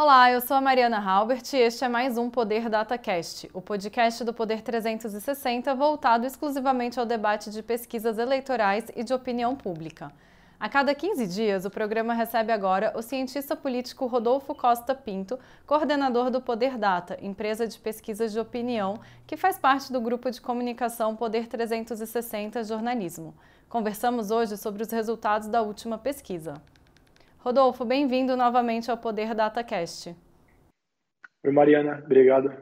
Olá, eu sou a Mariana Halbert e este é mais um Poder DataCast, o podcast do Poder 360 voltado exclusivamente ao debate de pesquisas eleitorais e de opinião pública. A cada 15 dias, o programa recebe agora o cientista político Rodolfo Costa Pinto, coordenador do Poder Data, empresa de pesquisas de opinião, que faz parte do grupo de comunicação Poder 360 Jornalismo. Conversamos hoje sobre os resultados da última pesquisa. Rodolfo, bem-vindo novamente ao Poder DataCast. Oi, Mariana, obrigado.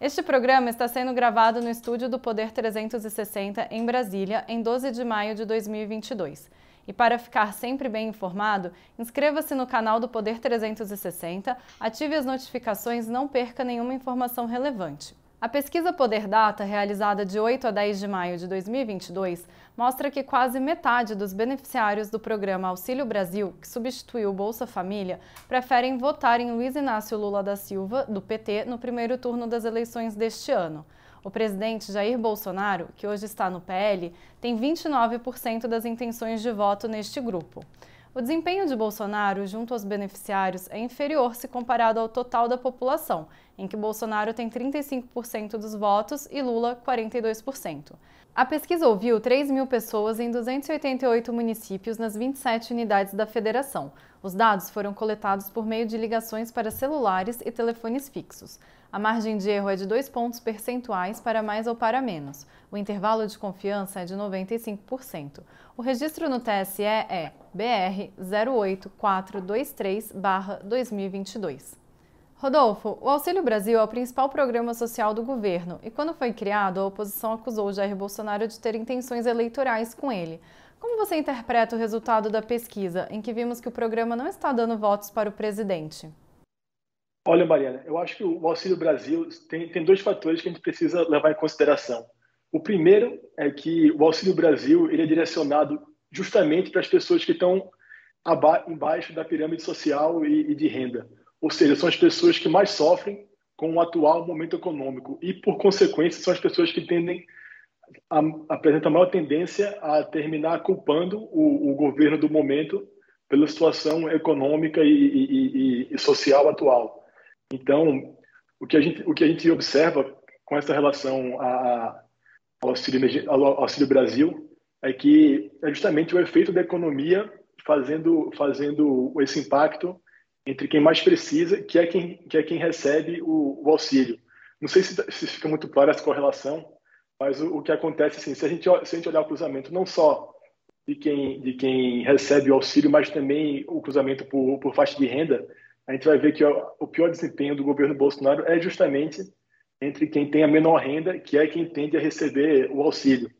Este programa está sendo gravado no estúdio do Poder 360 em Brasília, em 12 de maio de 2022. E para ficar sempre bem informado, inscreva-se no canal do Poder 360, ative as notificações e não perca nenhuma informação relevante. A pesquisa Poder Data, realizada de 8 a 10 de maio de 2022, mostra que quase metade dos beneficiários do programa Auxílio Brasil, que substituiu o Bolsa Família, preferem votar em Luiz Inácio Lula da Silva, do PT, no primeiro turno das eleições deste ano. O presidente Jair Bolsonaro, que hoje está no PL, tem 29% das intenções de voto neste grupo. O desempenho de Bolsonaro junto aos beneficiários é inferior se comparado ao total da população, em que Bolsonaro tem 35% dos votos e Lula 42%. A pesquisa ouviu 3 mil pessoas em 288 municípios nas 27 unidades da federação. Os dados foram coletados por meio de ligações para celulares e telefones fixos. A margem de erro é de 2 pontos percentuais para mais ou para menos. O intervalo de confiança é de 95%. O registro no TSE é BR 08423-2022. Rodolfo, o Auxílio Brasil é o principal programa social do governo e, quando foi criado, a oposição acusou Jair Bolsonaro de ter intenções eleitorais com ele. Como você interpreta o resultado da pesquisa, em que vimos que o programa não está dando votos para o presidente? Olha, Mariana, eu acho que o Auxílio Brasil tem, tem dois fatores que a gente precisa levar em consideração. O primeiro é que o Auxílio Brasil ele é direcionado justamente para as pessoas que estão embaixo da pirâmide social e, e de renda. Ou seja, são as pessoas que mais sofrem com o atual momento econômico e, por consequência, são as pessoas que tendem a, apresentam maior tendência a terminar culpando o, o governo do momento pela situação econômica e, e, e, social atual. Então, o que a gente, o que a gente observa com essa relação a, ao, auxílio, ao Auxílio Brasil é que é justamente o efeito da economia fazendo, fazendo esse impacto entre quem mais precisa, que é quem, que é quem recebe o, o auxílio. Não sei se, se, fica muito clara essa correlação, mas o, o, que acontece, assim, se a gente, se a gente olhar o cruzamento não só de quem, de quem recebe o auxílio, mas também o cruzamento por, por faixa de renda, a gente vai ver que o, o pior desempenho do governo Bolsonaro é justamente entre quem tem a menor renda, que é quem tende a receber o auxílio.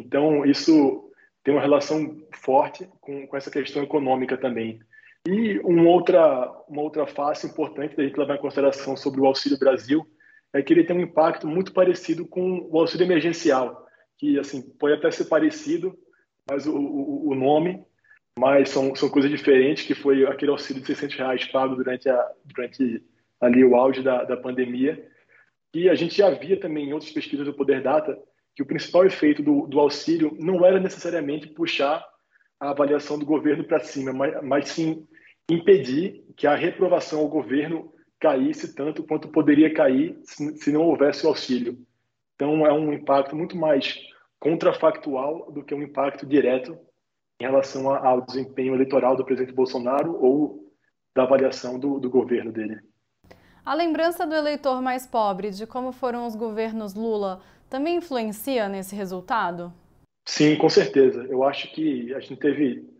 Então, isso tem uma relação forte com, com essa questão econômica também. E uma outra, uma outra face importante da gente levar em consideração sobre o Auxílio Brasil é que ele tem um impacto muito parecido com o auxílio emergencial, que assim pode até ser parecido, mas o, o, o nome, mas são, são coisas diferentes, que foi aquele auxílio de 600 reais pago durante, a, durante ali o auge da, da pandemia. E a gente já via também em outras pesquisas do Poder Data que o principal efeito do, do auxílio não era necessariamente puxar a avaliação do governo para cima, mas, mas sim impedir que a reprovação ao governo caísse tanto quanto poderia cair se, não houvesse o auxílio. Então, é um impacto muito mais contrafactual do que um impacto direto em relação ao desempenho eleitoral do presidente Bolsonaro ou da avaliação do, do governo dele. A lembrança do eleitor mais pobre de como foram os governos Lula também influencia nesse resultado? Sim, com certeza. Eu acho que a gente teve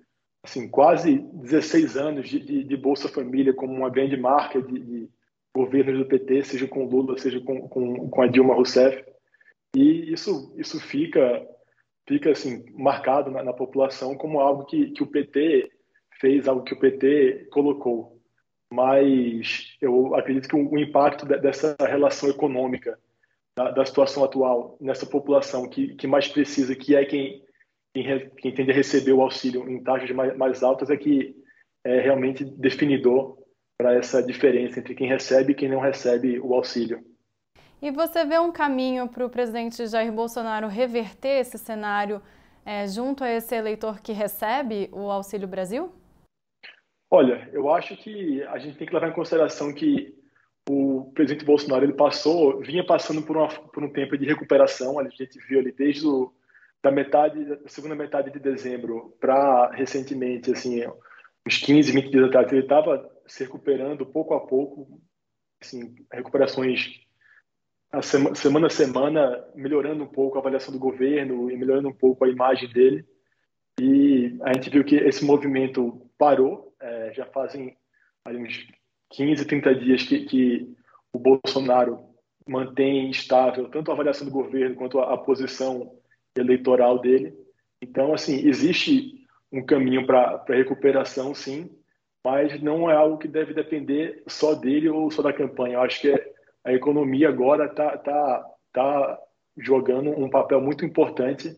assim, quase 16 anos de, de, de, Bolsa Família como uma grande marca de, de governos do PT, seja com Lula, seja com, com, com, a Dilma Rousseff. E isso, isso fica, fica assim, marcado na, na população como algo que, que o PT fez, algo que o PT colocou. Mas eu acredito que o, impacto dessa relação econômica, da, da, situação atual, nessa população que, que mais precisa, que é quem quem, tende a receber o auxílio em taxas mais, mais altas é que é realmente definidor para essa diferença entre quem recebe e quem não recebe o auxílio. E você vê um caminho para o presidente Jair Bolsonaro reverter esse cenário é, junto a esse eleitor que recebe o Auxílio Brasil? Olha, eu acho que a gente tem que levar em consideração que o presidente Bolsonaro ele passou, vinha passando por, uma, por um tempo de recuperação. A gente viu ali desde o, da metade, da segunda metade de dezembro para recentemente, assim, uns 15, 20 dias atrás, ele estava se recuperando pouco a pouco, assim, recuperações a semana, semana a semana, melhorando um pouco a avaliação do governo e melhorando um pouco a imagem dele. E a gente viu que esse movimento parou, é, já fazem uns 15, 30 dias que, que o Bolsonaro mantém estável tanto a avaliação do governo quanto a, a posição eleitoral dele. Então, assim, existe um caminho para recuperação, sim, mas não é algo que deve depender só dele ou só da campanha. Eu acho que a economia agora está tá, tá jogando um papel muito importante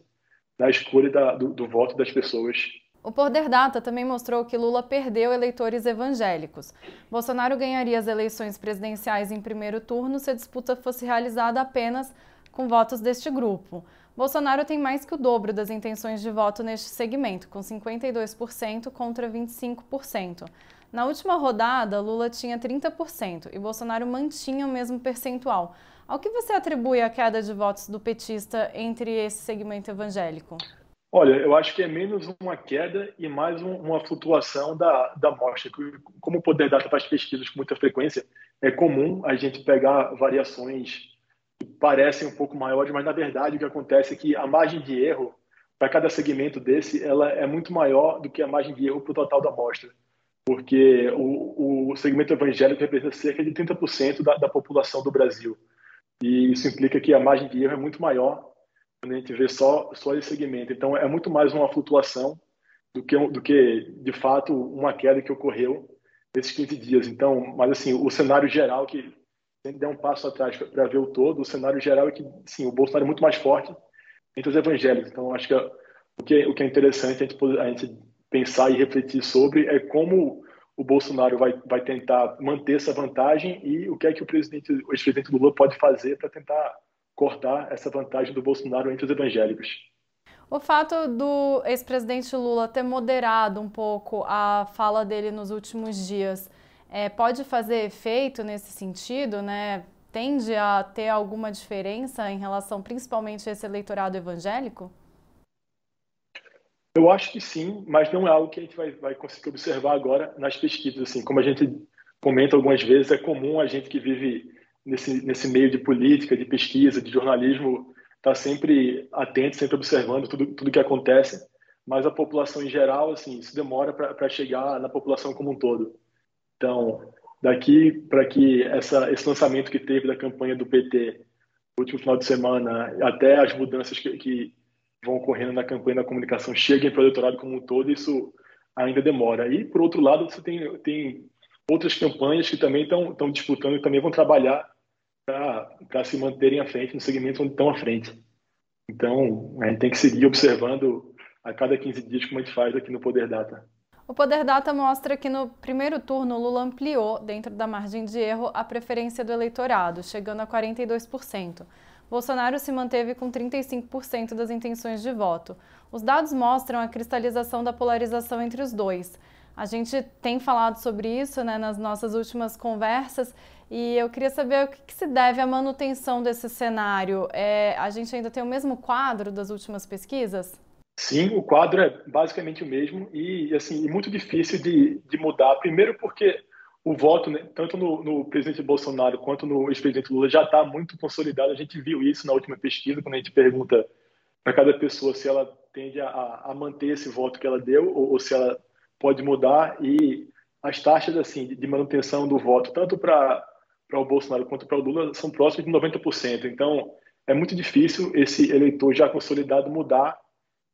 na escolha da, do, do voto das pessoas. O Poder Data também mostrou que Lula perdeu eleitores evangélicos. Bolsonaro ganharia as eleições presidenciais em primeiro turno se a disputa fosse realizada apenas com votos deste grupo. Bolsonaro tem mais que o dobro das intenções de voto neste segmento, com 52% contra 25%. Na última rodada, Lula tinha 30% e Bolsonaro mantinha o mesmo percentual. Ao que você atribui a queda de votos do petista entre esse segmento evangélico? Olha, eu acho que é menos uma queda e mais um, uma flutuação da, da amostra. Como o Poder Data faz pesquisas com muita frequência, é comum a gente pegar variações parecem um pouco maiores, mas na verdade o que acontece é que a margem de erro para cada segmento desse ela é muito maior do que a margem de erro para o total da amostra porque o, o segmento evangélico representa cerca de 30% da, da população do Brasil. E isso implica que a margem de erro é muito maior quando a gente vê só, só esse segmento. Então, é muito mais uma flutuação do que, do que, de fato, uma queda que ocorreu nesses 15 dias. Então, mas assim, o cenário geral, que tem que dar um passo atrás para ver o todo, o cenário geral é que, sim, o Bolsonaro é muito mais forte entre os evangélicos. Então, acho que o que, o que é interessante a gente, a gente pensar e refletir sobre é como o Bolsonaro vai, vai tentar manter essa vantagem e o que é que o presidente, o ex-presidente Lula pode fazer para tentar cortar essa vantagem do Bolsonaro entre os evangélicos. O fato do ex-presidente Lula ter moderado um pouco a fala dele nos últimos dias é, pode fazer efeito nesse sentido, né? Tende a ter alguma diferença em relação principalmente a esse eleitorado evangélico? Eu acho que sim, mas não é algo que a gente vai, vai conseguir observar agora nas pesquisas. Assim, como a gente comenta algumas vezes, é comum a gente que vive nesse, nesse meio de política, de pesquisa, de jornalismo, estar tá sempre atento, sempre observando tudo, tudo que acontece, mas a população em geral, assim, isso demora para chegar na população como um todo. Então, daqui para que essa, esse lançamento que teve da campanha do PT, no último final de semana, até as mudanças que, que vão ocorrendo na campanha da comunicação cheguem para o eleitorado como um todo, isso ainda demora. E, por outro lado, você tem, tem outras campanhas que também estão disputando e também vão trabalhar para se manterem à frente no segmento onde estão à frente. Então, a gente tem que seguir observando a cada 15 dias como a gente faz aqui no Poder Data. O Poder Data mostra que no primeiro turno Lula ampliou, dentro da margem de erro, a preferência do eleitorado, chegando a 42%. Bolsonaro se manteve com 35% das intenções de voto. Os dados mostram a cristalização da polarização entre os dois. A gente tem falado sobre isso né, nas nossas últimas conversas e eu queria saber o que, que se deve à manutenção desse cenário. É, a gente ainda tem o mesmo quadro das últimas pesquisas? Sim, o quadro é basicamente o mesmo e assim muito difícil de, de mudar. Primeiro porque o voto, né, tanto no, no, presidente Bolsonaro quanto no ex-presidente Lula, já está muito consolidado. A gente viu isso na última pesquisa, quando a gente pergunta para cada pessoa se ela tende a, a, manter esse voto que ela deu ou, ou, se ela pode mudar. E as taxas assim de manutenção do voto, tanto para o Bolsonaro quanto para o Lula, são próximas de 90%. Então, é muito difícil esse eleitor já consolidado mudar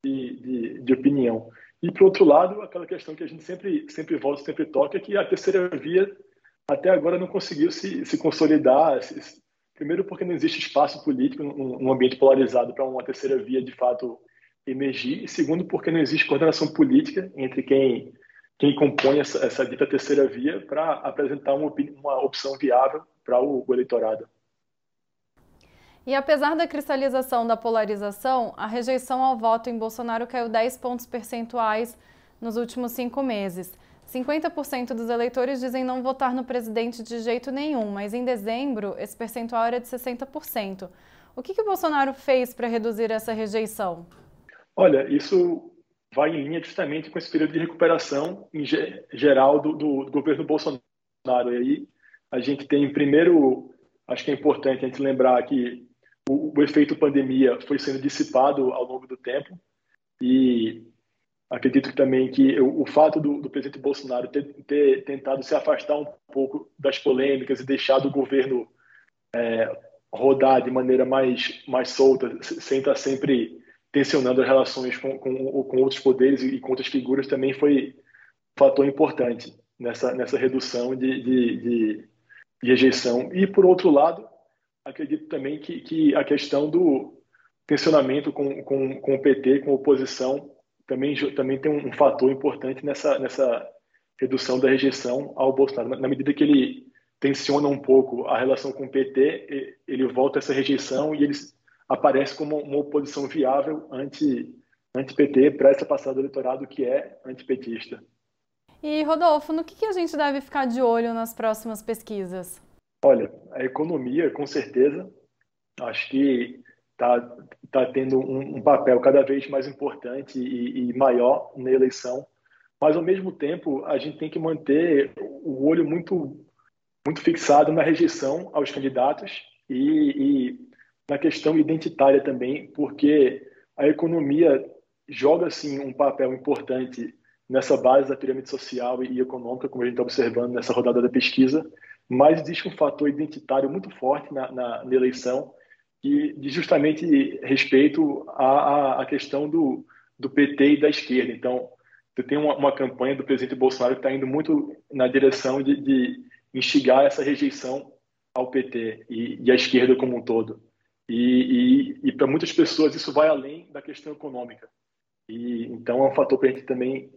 de, de, de opinião. E, por outro lado, aquela questão que a gente sempre, sempre volta, sempre toca, é que a terceira via até agora não conseguiu se, se consolidar. Se, primeiro, porque não existe espaço político num, ambiente polarizado para uma terceira via de fato emergir. E segundo, porque não existe coordenação política entre quem, quem compõe essa, essa dita terceira via para apresentar uma, uma opção viável para o, o eleitorado. E apesar da cristalização da polarização, a rejeição ao voto em Bolsonaro caiu 10 pontos percentuais nos últimos cinco meses. 50% dos eleitores dizem não votar no presidente de jeito nenhum, mas em dezembro esse percentual era de 60%. O que, que o Bolsonaro fez para reduzir essa rejeição? Olha, isso vai em linha justamente com esse período de recuperação em geral do, do, do governo Bolsonaro. E aí a gente tem, primeiro, acho que é importante a gente lembrar que o, o efeito pandemia foi sendo dissipado ao longo do tempo e acredito também que o, o fato do, do, presidente Bolsonaro ter, ter, tentado se afastar um pouco das polêmicas e deixado o governo é, rodar de maneira mais, mais solta, sem estar sempre tensionando as relações com, com, com outros poderes e com outras figuras, também foi um fator importante nessa, nessa redução de, de, de, de rejeição. E, por outro lado, acredito também que, que a questão do tensionamento com, com, com o PT, com a oposição, também, também tem um fator importante nessa, nessa redução da rejeição ao Bolsonaro. Na medida que ele tensiona um pouco a relação com o PT, ele volta essa rejeição e ele aparece como uma oposição viável anti, anti-PT para essa passada do eleitorado que é antipetista. E, Rodolfo, no que, que a gente deve ficar de olho nas próximas pesquisas? Olha, a economia, com certeza, acho que está tá tendo um, um, papel cada vez mais importante e, e, maior na eleição, mas ao mesmo tempo a gente tem que manter o olho muito muito fixado na rejeição aos candidatos e, e na questão identitária também, porque a economia joga sim um papel importante nessa base da pirâmide social e econômica, como a gente está observando nessa rodada da pesquisa, mas existe um fator identitário muito forte na, na, na eleição que diz justamente respeito à, à, questão do, do PT e da esquerda. Então, você tem uma, uma campanha do presidente Bolsonaro que está indo muito na direção de, de, instigar essa rejeição ao PT e, e à esquerda como um todo. E, e, e para muitas pessoas isso vai além da questão econômica. E então é um fator para a gente também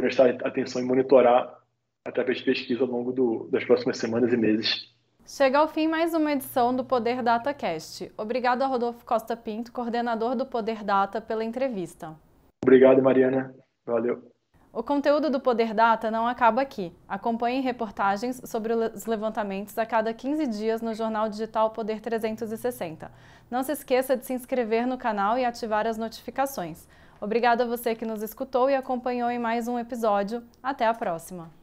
prestar atenção e monitorar através de pesquisa ao longo do, das próximas semanas e meses. Chega ao fim mais uma edição do Poder Data Cast. Obrigado a Rodolfo Costa Pinto, coordenador do Poder Data, pela entrevista. Obrigado, Mariana. Valeu. O conteúdo do Poder Data não acaba aqui. Acompanhe reportagens sobre os levantamentos a cada 15 dias no jornal digital Poder 360. Não se esqueça de se inscrever no canal e ativar as notificações. Obrigada a você que nos escutou e acompanhou em mais um episódio. Até a próxima!